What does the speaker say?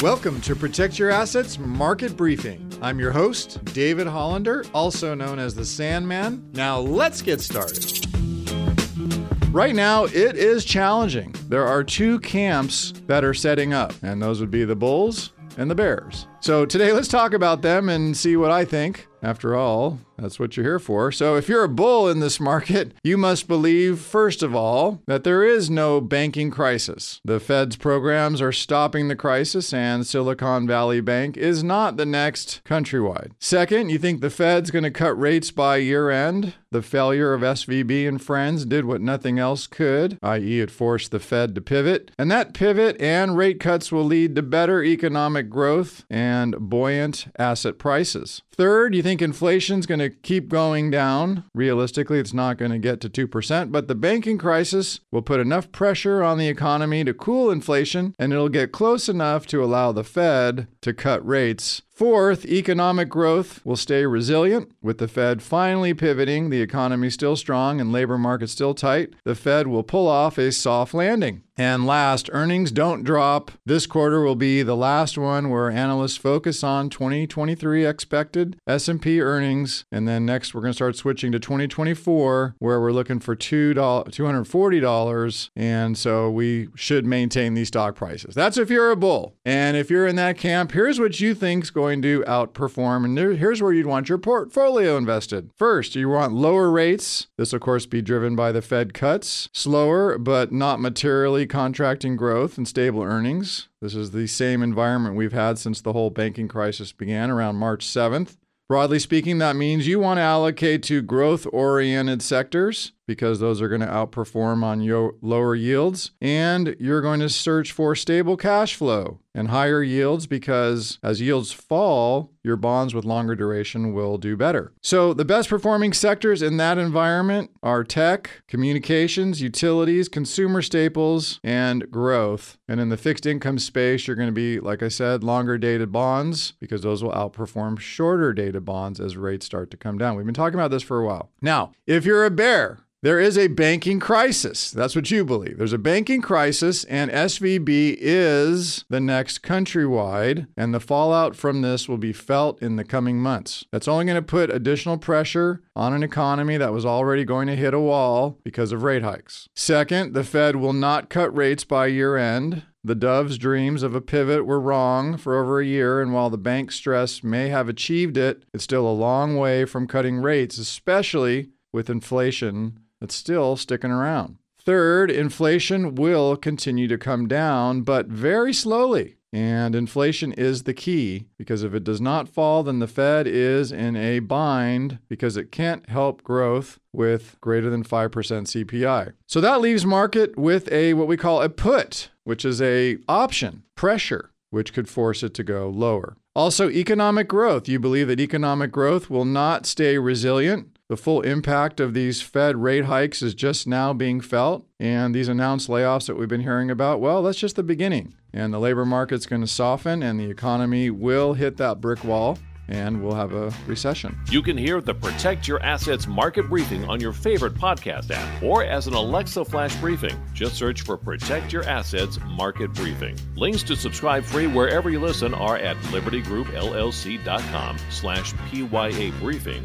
Welcome to Protect Your Assets Market Briefing. I'm your host, David Hollander, also known as the Sandman. Now let's get started. Right now, it is challenging. There are two camps that are setting up, and those would be the Bulls and the Bears. So today, let's talk about them and see what I think. After all, that's what you're here for. So, if you're a bull in this market, you must believe, first of all, that there is no banking crisis. The Fed's programs are stopping the crisis, and Silicon Valley Bank is not the next countrywide. Second, you think the Fed's going to cut rates by year end? The failure of SVB and friends did what nothing else could, i.e., it forced the Fed to pivot. And that pivot and rate cuts will lead to better economic growth and buoyant asset prices. Third, you think inflation's going to keep going down. Realistically, it's not going to get to 2%, but the banking crisis will put enough pressure on the economy to cool inflation, and it'll get close enough to allow the Fed to cut rates Fourth, economic growth will stay resilient. With the Fed finally pivoting, the economy still strong and labor market still tight, the Fed will pull off a soft landing. And last, earnings don't drop. This quarter will be the last one where analysts focus on 2023 expected S&P earnings, and then next we're going to start switching to 2024 where we're looking for $2 $240 and so we should maintain these stock prices. That's if you're a bull. And if you're in that camp, here's what you think's going to outperform and here's where you'd want your portfolio invested. First, you want lower rates. This of course be driven by the Fed cuts. Slower but not materially contracting growth and stable earnings. This is the same environment we've had since the whole banking crisis began around March 7th. Broadly speaking, that means you want to allocate to growth oriented sectors because those are going to outperform on your lower yields. And you're going to search for stable cash flow and higher yields because as yields fall, your bonds with longer duration will do better. So, the best performing sectors in that environment are tech, communications, utilities, consumer staples, and growth. And in the fixed income space, you're going to be, like I said, longer dated bonds because those will outperform shorter dated bonds as rates start to come down. We've been talking about this for a while. Now, if you're a bear, there is a banking crisis. That's what you believe. There's a banking crisis, and SVB is the next countrywide, and the fallout from this will be felt in the coming months. That's only going to put additional pressure on an economy that was already going to hit a wall because of rate hikes. Second, the Fed will not cut rates by year end. The Dove's dreams of a pivot were wrong for over a year, and while the bank stress may have achieved it, it's still a long way from cutting rates, especially with inflation that's still sticking around. Third, inflation will continue to come down, but very slowly. And inflation is the key because if it does not fall, then the Fed is in a bind because it can't help growth with greater than 5% CPI. So that leaves market with a what we call a put, which is a option, pressure, which could force it to go lower. Also, economic growth. You believe that economic growth will not stay resilient the full impact of these Fed rate hikes is just now being felt. And these announced layoffs that we've been hearing about, well, that's just the beginning. And the labor market's going to soften and the economy will hit that brick wall and we'll have a recession. You can hear the Protect Your Assets market briefing on your favorite podcast app or as an Alexa flash briefing. Just search for Protect Your Assets market briefing. Links to subscribe free wherever you listen are at libertygroupllc.com slash PYA briefing.